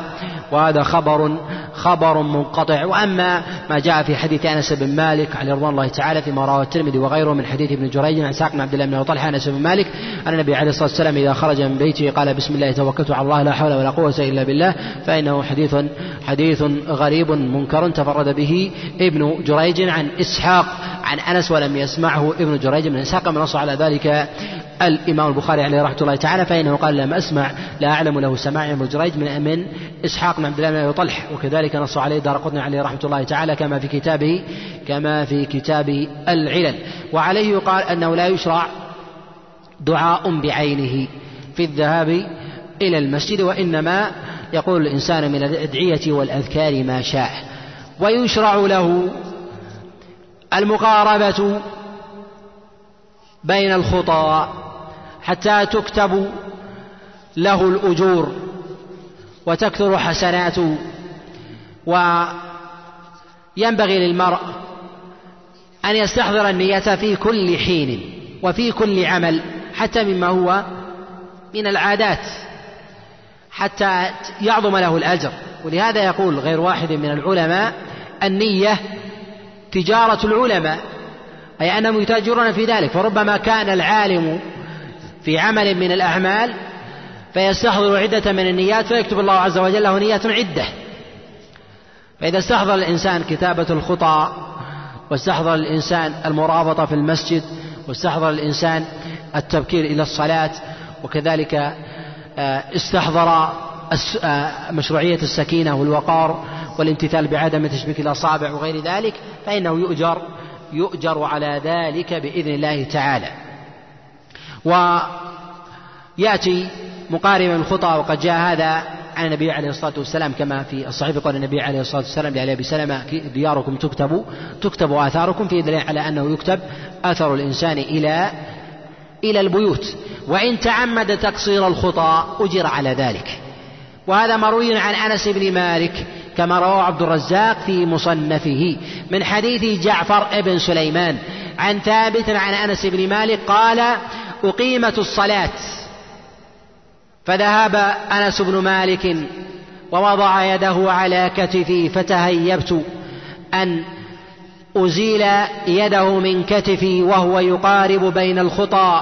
وهذا خبر خبر منقطع. وأما ما جاء في حديث أنس بن مالك عليه رضوان الله تعالى فيما رواه الترمذي وغيره من حديث ابن جريج عن ساق بن عبد الله بن طلحة أنس بن مالك أن النبي عليه الصلاة والسلام إذا خرج من بيته قال بسم الله توكلت على الله لا حول ولا قوة إلا بالله فإنه حديث حديث غريب منكر تفرد به ابن جريج عن إسحاق عن أنس ولم يسمعه ابن جريج من إسحاق من نص على ذلك الإمام البخاري عليه رحمة الله تعالى فإنه قال لم أسمع لا أعلم له سماع ابن جريج من من إسحاق بن عبد الله بن طلح وكذلك نص عليه دار قطني عليه رحمة الله تعالى كما في كتابه كما في كتاب العلل. وعليه يقال أنه لا يشرع دعاء بعينه في الذهاب إلى المسجد وإنما يقول الإنسان من الأدعية والأذكار ما شاء. ويشرع له المقاربة بين الخطى حتى تكتب له الأجور وتكثر حسناته وينبغي للمرء أن يستحضر النية في كل حين وفي كل عمل حتى مما هو من العادات حتى يعظم له الأجر. ولهذا يقول غير واحد من العلماء النية تجارة العلماء أي أنهم يتاجرون في ذلك فربما كان العالم في عمل من الأعمال فيستحضر عدة من النيات فيكتب الله عز وجل له نيات عدة. فإذا استحضر الإنسان كتابة الخطى واستحضر الإنسان المرابطة في المسجد واستحضر الإنسان التبكير إلى الصلاة وكذلك آه، استحضر مشروعية السكينة والوقار والامتثال بعدم تشبيك الأصابع وغير ذلك فإنه يؤجر يؤجر على ذلك بإذن الله تعالى. ويأتي مقاربا الخطى وقد جاء هذا عن النبي عليه الصلاة والسلام كما في الصحيح قال النبي عليه الصلاة والسلام لعلي أبي سلمة دياركم تكتب تكتب آثاركم في دليل على أنه يكتب أثر الإنسان إلى إلى البيوت. وإن تعمد تقصير الخطى أجر على ذلك. وهذا مروي عن أنس بن مالك كما رواه عبد الرزاق في مصنفه من حديث جعفر بن سليمان عن ثابت عن أنس بن مالك قال أقيمت الصلاة. فذهب أنس بن مالك ووضع يده على كتفي فتهيبت أن أزيل يده من كتفي وهو يقارب بين الخطى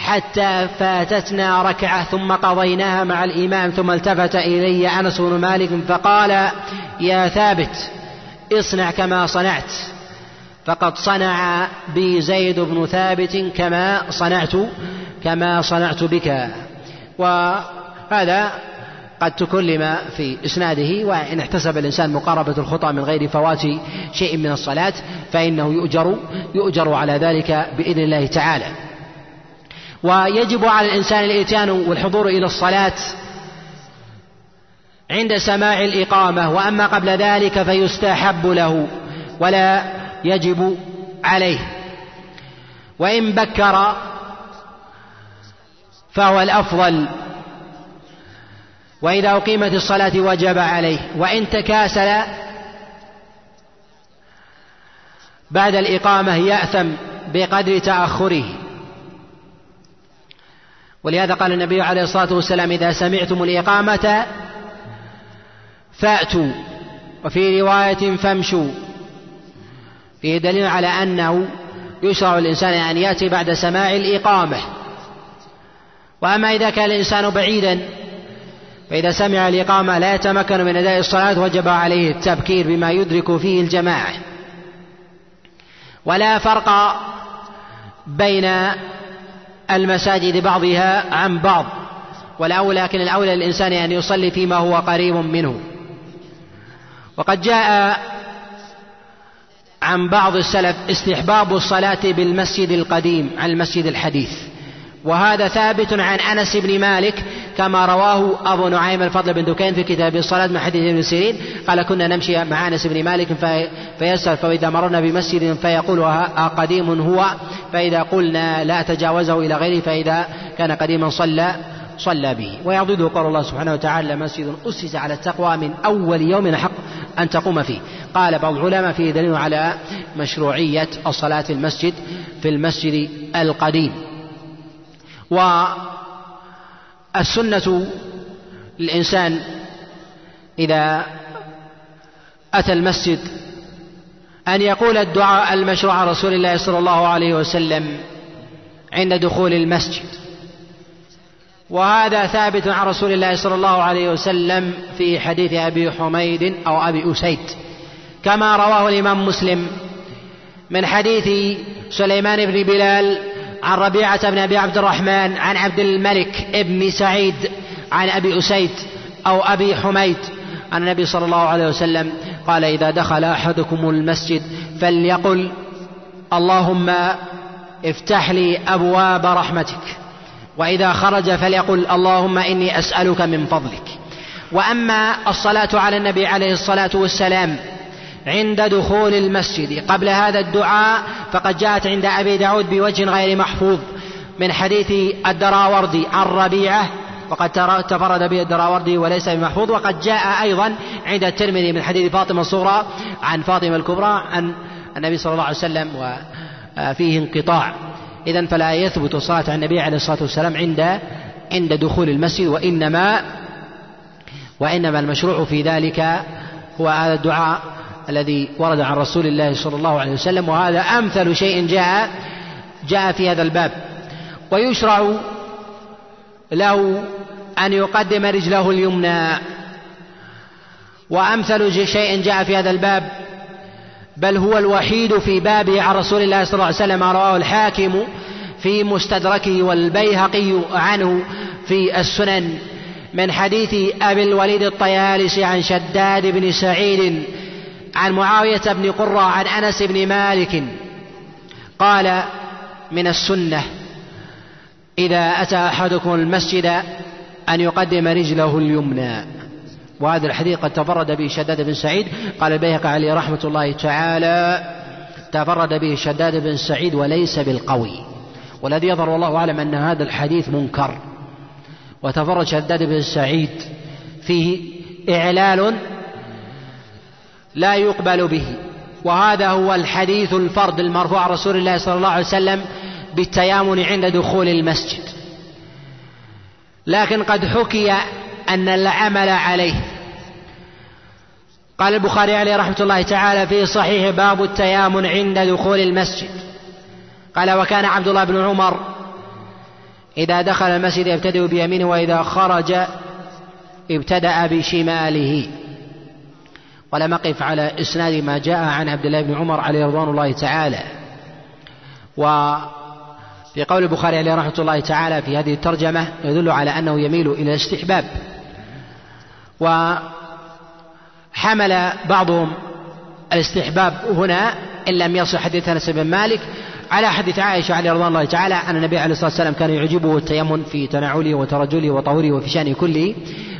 حتى فاتتنا ركعة ثم قضيناها مع الإمام ثم التفت إلي أنس بن مالك فقال يا ثابت اصنع كما صنعت. فقد صنع بي زيد بن ثابت كما صنعت كما صنعت بك. وهذا قد تكلم في إسناده وإن احتسب الإنسان مقاربة الخطى من غير فوات شيء من الصلاة فإنه يؤجر يؤجر على ذلك بإذن الله تعالى. ويجب على الإنسان الإتيان والحضور إلى الصلاة عند سماع الإقامة وأما قبل ذلك فيستحب له ولا يجب عليه. وإن بكر فهو الأفضل. وإذا أقيمت الصلاة وجب عليه. وإن تكاسل بعد الإقامة يأثم بقدر تأخره. ولهذا قال النبي عليه الصلاة والسلام إذا سمعتم الإقامة فأتوا. وفي رواية فامشوا. فيه دليل على أنه يشرع الإنسان أن يأتي بعد سماع الإقامة. وأما إذا كان الإنسان بعيدا فإذا سمع الإقامة لا يتمكن من أداء الصلاة وجب عليه التبكير بما يدرك فيه الجماعة. ولا فرق بين المساجد بعضها عن بعض والأولى لكن الأولى للإنسان أن يصلي فيما هو قريب منه. وقد جاء عن بعض السلف استحباب الصلاة بالمسجد القديم عن المسجد الحديث. وهذا ثابت عن أنس بن مالك كما رواه أبو نعيم الفضل بن دكين في كتاب الصلاة من حديث ابن سيرين. قال كنا نمشي مع أنس بن مالك فيسأل فإذا مررنا بمسجد فيقول قديم هو؟ فإذا قلنا لا تجاوزه إلى غيره فإذا كان قديما صلى صلى به. ويعضده قول الله سبحانه وتعالى مسجد أسس على التقوى من أول يوم حق أن تقوم فيه. قال بعض العلماء فيه دليل على مشروعية الصلاة في المسجد في المسجد القديم. والسنة للإنسان إذا أتى المسجد أن يقول الدعاء المشروع عن رسول الله صلى الله عليه وسلم عند دخول المسجد. وهذا ثابت عن رسول الله صلى الله عليه وسلم في حديث أبي حميد أو أبي أسيد. كما رواه الإمام مسلم من حديث سليمان بن بلال عن ربيعة بن أبي عبد الرحمن عن عبد الملك بن سعيد عن أبي أسيد أو أبي حميد. عن النبي صلى الله عليه وسلم قال إذا دخل أحدكم المسجد فليقل اللهم افتح لي أبواب رحمتك. وإذا خرج فليقل اللهم إني أسألك من فضلك. وأما الصلاة على النبي عليه الصلاة والسلام عند دخول المسجد. قبل هذا الدعاء فقد جاءت عند أبي داود بوجه غير محفوظ من حديث الدراوردي عن ربيعة وقد تفرد به الدراوردي وليس بمحفوظ وقد جاء أيضا عند الترمذي من حديث فاطمة الصغرى عن فاطمة الكبرى عن النبي صلى الله عليه وسلم وفيه انقطاع. إذا فلا يثبت على النبي عليه الصلاة والسلام عند عند دخول المسجد وإنما وإنما المشروع في ذلك هو هذا الدعاء الذي ورد عن رسول الله صلى الله عليه وسلم وهذا أمثل شيء جاء جاء في هذا الباب. ويشرع له أن يقدم رجله اليمنى. وأمثل شيء جاء في هذا الباب بل هو الوحيد في بابه عن رسول الله صلى الله عليه وسلم رواه الحاكم في مستدركه والبيهقي عنه في السنن. من حديث أبي الوليد الطيالسي عن شداد بن سعيد عن معاوية بن قرة عن أنس بن مالك قال من السنة إذا أتى أحدكم المسجد أن يقدم رجله اليمنى وهذا الحديث قد تفرد به شداد بن سعيد قال البيهقي عليه رحمة الله تعالى تفرد به شداد بن سعيد وليس بالقوي والذي يظهر والله أعلم أن هذا الحديث منكر وتفرد شداد بن سعيد فيه إعلال لا يقبل به. وهذا هو الحديث الفرد المرفوع عن رسول الله صلى الله عليه وسلم بالتيامن عند دخول المسجد. لكن قد حكي أن العمل عليه. قال البخاري عليه رحمة الله تعالى في صحيح باب التيامن عند دخول المسجد. قال وكان عبد الله بن عمر إذا دخل المسجد يبتدئ بيمينه وإذا خرج ابتدأ بشماله. ولم أقف على إسناد ما جاء عن عبد الله بن عمر عليه رضوان الله تعالى. وفي قول البخاري عليه رحمة الله تعالى في هذه الترجمة يدل على أنه يميل إلى الاستحباب. وحمل بعضهم الاستحباب هنا إن لم يصل حديث أنس بن مالك على حديث عائشة عليه رضوان الله تعالى أن النبي عليه الصلاة والسلام كان يعجبه التيمم في تناوله وترجله وطهوره وفي شأنه كله.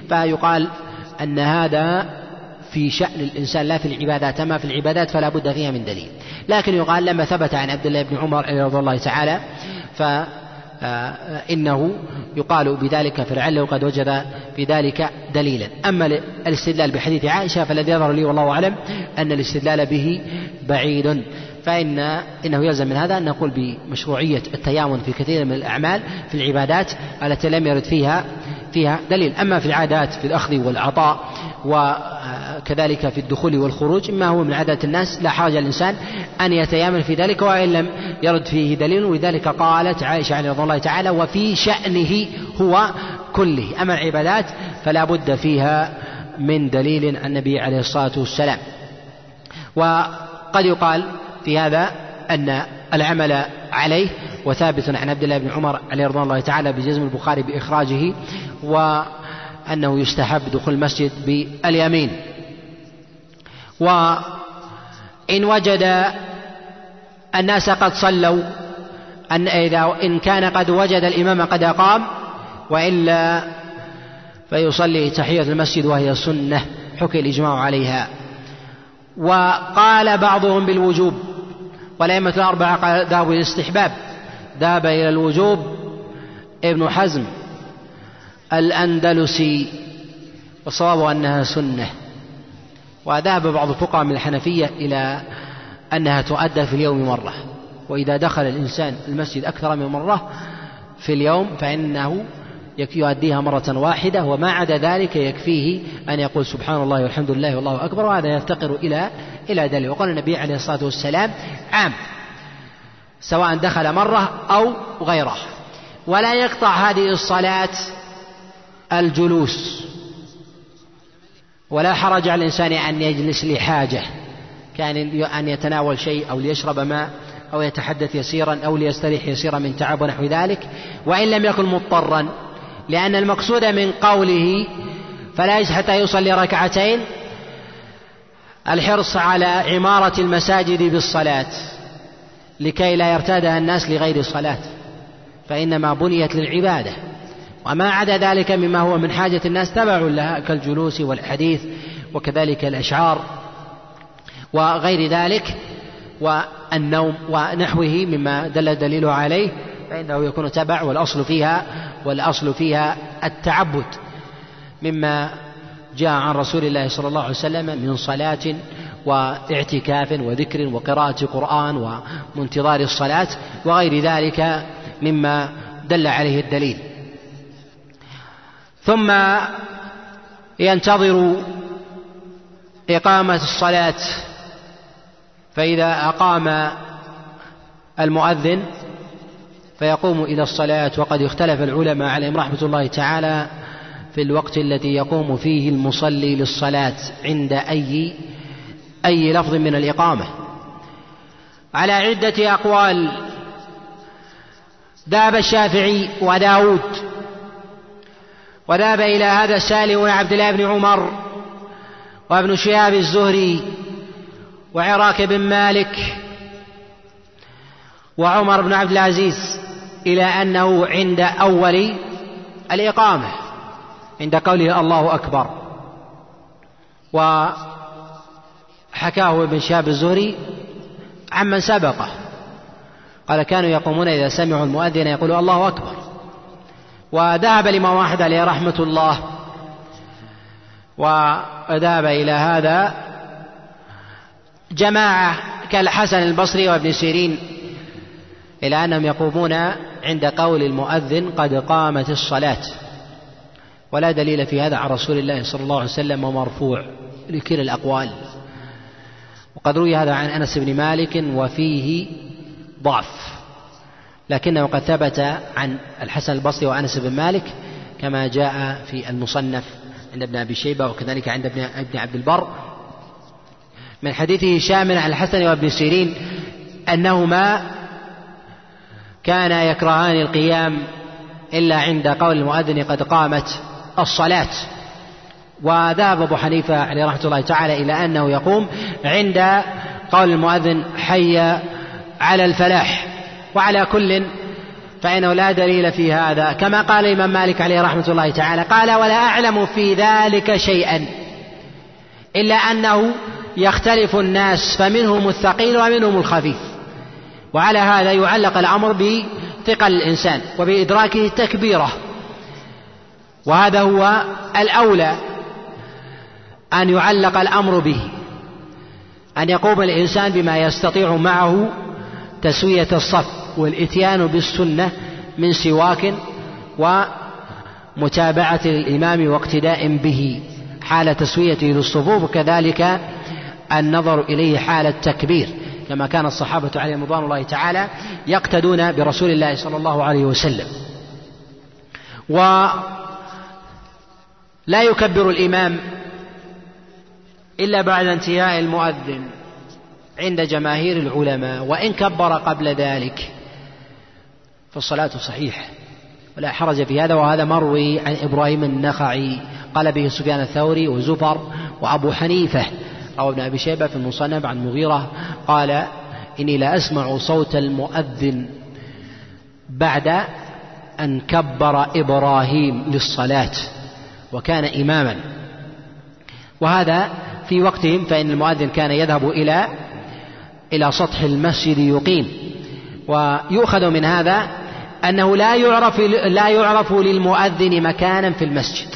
فيقال أن هذا في شأن الإنسان لا في العبادات. أما في العبادات فلا بد فيها من دليل. لكن يقال لما ثبت عن عبد الله بن عمر رضي الله تعالى ف إنه يقال بذلك فلعله قد وجد في ذلك دليلا. أما الاستدلال بحديث عائشة فالذي يظهر لي والله أعلم أن الاستدلال به بعيد. فإن إنه يلزم من هذا أن نقول بمشروعية التيامن في كثير من الأعمال في العبادات التي لم يرد فيها فيها دليل. أما في العادات في الأخذ والعطاء وكذلك في الدخول والخروج ما هو من عادات الناس لا حرج الإنسان أن يتيامن في ذلك وإن لم يرد فيه دليل. ولذلك قالت عائشة رضي الله تعالى وفي شأنه هو كله. أما العبادات فلا بد فيها من دليل عن النبي عليه الصلاة والسلام. وقد يقال في هذا أن العمل عليه وثابت عن عبد الله بن عمر عليه رضوان الله تعالى بجزم البخاري بإخراجه وأنه يستحب دخول المسجد باليمين. وإن وجد الناس قد صلوا أن إذا إن كان قد وجد الإمام قد أقام وإلا فيصلي تحية المسجد وهي سنة حكي الإجماع عليها. وقال بعضهم بالوجوب والأئمة الأربعة ذهبوا إلى الاستحباب. ذهب إلى الوجوب ابن حزم. الأندلسي والصواب أنها سنة. وذهب بعض الفقهاء من الحنفية إلى أنها تؤدى في اليوم مرة. وإذا دخل الإنسان المسجد أكثر من مرة في اليوم فإنه يؤديها مرة واحدة وما عدا ذلك يكفيه أن يقول سبحان الله والحمد لله والله أكبر وهذا يفتقر إلى إلى دليل. وقال النبي عليه الصلاة والسلام عام سواء دخل مرة أو غيره. ولا يقطع هذه الصلاة الجلوس. ولا حرج على الإنسان أن يجلس لحاجة كان أن يتناول شيء أو ليشرب ماء أو يتحدث يسيرا أو ليستريح يسيرا من تعب ونحو ذلك وإن لم يكن مضطرا لأن المقصود من قوله فلا يجلس حتى يصلي ركعتين الحرص على عمارة المساجد بالصلاة لكي لا يرتادها الناس لغير صلاة فإنما بنيت للعبادة. وما عدا ذلك مما هو من حاجة الناس تبع لها كالجلوس والحديث وكذلك الأشعار وغير ذلك والنوم ونحوه مما دل الدليل عليه فإنه يكون تبع والأصل فيها والأصل فيها التعبد مما جاء عن رسول الله صلى الله عليه وسلم من صلاة واعتكاف وذكر وقراءة قرآن وانتظار الصلاة وغير ذلك مما دل عليه الدليل. ثم ينتظر إقامة الصلاة فإذا أقام المؤذن فيقوم إلى الصلاة. وقد اختلف العلماء عليهم رحمة الله تعالى في الوقت الذي يقوم فيه المصلي للصلاة عند أي أي لفظ من الإقامة. على عدة أقوال ذهب الشافعي وداود وذهب إلى هذا السالم عبد الله بن عمر وابن شهاب الزهري وعراك بن مالك وعمر بن عبد العزيز إلى أنه عند أول الإقامة عند قوله الله أكبر. وحكاه ابن شهاب الزهري عمن سبقه. قال كانوا يقومون إذا سمعوا المؤذن يقولوا الله أكبر. وذهب الإمام أحمد عليه رحمة الله. وذهب إلى هذا جماعة كالحسن البصري وابن سيرين إلى أنهم يقومون عند قول المؤذن قد قامت الصلاة. ولا دليل في هذا عن رسول الله صلى الله عليه وسلم ومرفوع لكلا الأقوال. وقد روي هذا عن أنس بن مالك وفيه ضعف. لكنه قد ثبت عن الحسن البصري وأنس بن مالك كما جاء في المصنف عند ابن أبي شيبة وكذلك عند ابن عبد البر. من حديث هشام عن الحسن وابن سيرين أنهما كانا يكرهان القيام إلا عند قول المؤذن قد قامت الصلاة. وذهب أبو حنيفة عليه رحمة الله تعالى إلى أنه يقوم عند قول المؤذن حي على الفلاح. وعلى كل فإنه لا دليل في هذا. كما قال الإمام مالك عليه رحمة الله تعالى قال ولا أعلم في ذلك شيئا إلا أنه يختلف الناس فمنهم الثقيل ومنهم الخفيف. وعلى هذا يعلق الأمر بثقل الإنسان وبإدراكه التكبيرة وهذا هو الأولى أن يعلق الأمر به أن يقوم الإنسان بما يستطيع معه تسوية الصف. والإتيان بالسنة من سواك ومتابعة الإمام واقتداء به حال تسويته للصفوف وكذلك النظر إليه حال التكبير كما كان الصحابة عليهم رضوان الله تعالى يقتدون برسول الله صلى الله عليه وسلم. ولو لا يكبر الإمام إلا بعد انتهاء المؤذن عند جماهير العلماء وإن كبر قبل ذلك. فالصلاة صحيحة ولا حرج في هذا وهذا مروي عن إبراهيم النخعي قال به سفيان الثوري وزفر وأبو حنيفة روى ابن أبي شيبة في المصنف عن مغيرة قال إني لا أسمع صوت المؤذن بعد أن كبر إبراهيم للصلاة وكان إماما. وهذا في وقتهم فإن المؤذن كان يذهب إلى إلى سطح المسجد يقيم ويؤخذ من هذا أنه لا يعرف لا يعرف للمؤذن مكانا في المسجد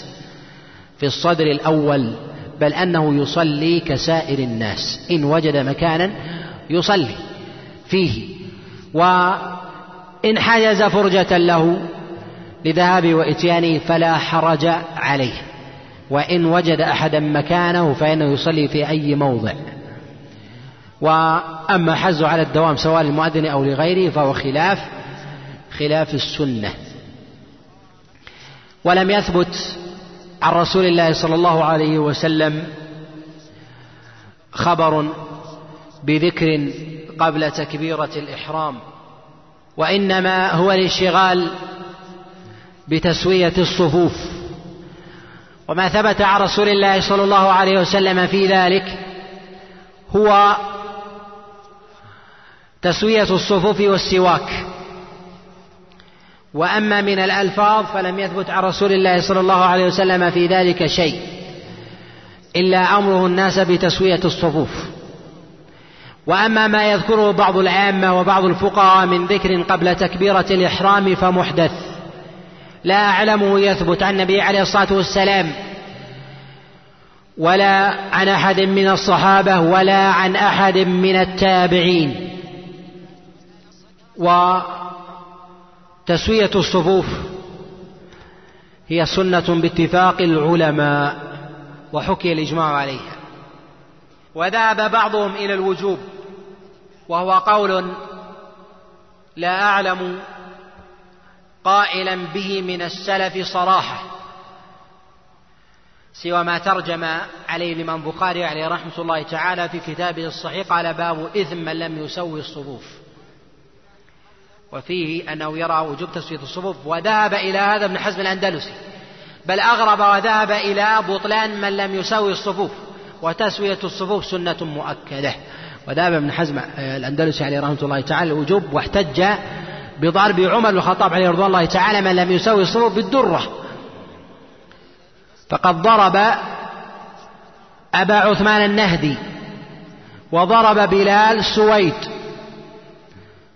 في الصدر الأول بل أنه يصلي كسائر الناس. إن وجد مكانا يصلي فيه. وإن حجز فرجة له لذهابه وإتيانه فلا حرج عليه. وإن وجد أحدا مكانه فإنه يصلي في أي موضع. وأما حز على الدوام سواء للمؤذن أو لغيره فهو خلاف. خلاف السنة. ولم يثبت عن رسول الله صلى الله عليه وسلم خبر بذكر قبل تكبيرة الإحرام وإنما هو الانشغال بتسوية الصفوف. وما ثبت عن رسول الله صلى الله عليه وسلم في ذلك هو تسوية الصفوف والسواك. وأما من الألفاظ فلم يثبت عن رسول الله صلى الله عليه وسلم في ذلك شيء إلا أمره الناس بتسوية الصفوف. وأما ما يذكره بعض العامة وبعض الفقهاء من ذكر قبل تكبيرة الإحرام فمحدث. لا أعلمه يثبت عن النبي عليه الصلاة والسلام ولا عن أحد من الصحابة ولا عن أحد من التابعين. وتسوية الصفوف هي سنة باتفاق العلماء وحكي الإجماع عليها. وذهب بعضهم إلى الوجوب وهو قول لا أعلم قائلا به من السلف صراحة سوى ما ترجم عليه الإمام البخاري عليه رحمة الله تعالى في كتابه الصحيح قال باب إثم من لم يسوي الصفوف. وفيه أنه يرى وجوب تسوية الصفوف وذهب إلى هذا ابن حزم الأندلسي. بل أغرب وذهب إلى بطلان من لم يسوي الصفوف وتسوية الصفوف سنة مؤكدة. وذهب ابن حزم الأندلسي عليه رحمة الله تعالى الوجوب واحتج بضرب عمر الخطاب عليه رضوان الله تعالى من لم يسوي الصفوف بالدرة. فقد ضرب أبا عثمان النهدي وضرب بلال سويد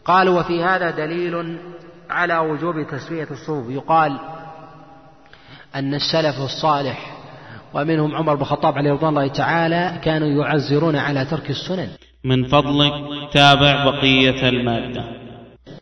قالوا وفي هذا دليل على وجوب تسوية الصفوف يقال أن السلف الصالح ومنهم عمر بن الخطاب عليه رضوان الله تعالى كانوا يعزرون على ترك السنن. من فضلك تابع بقية المادة.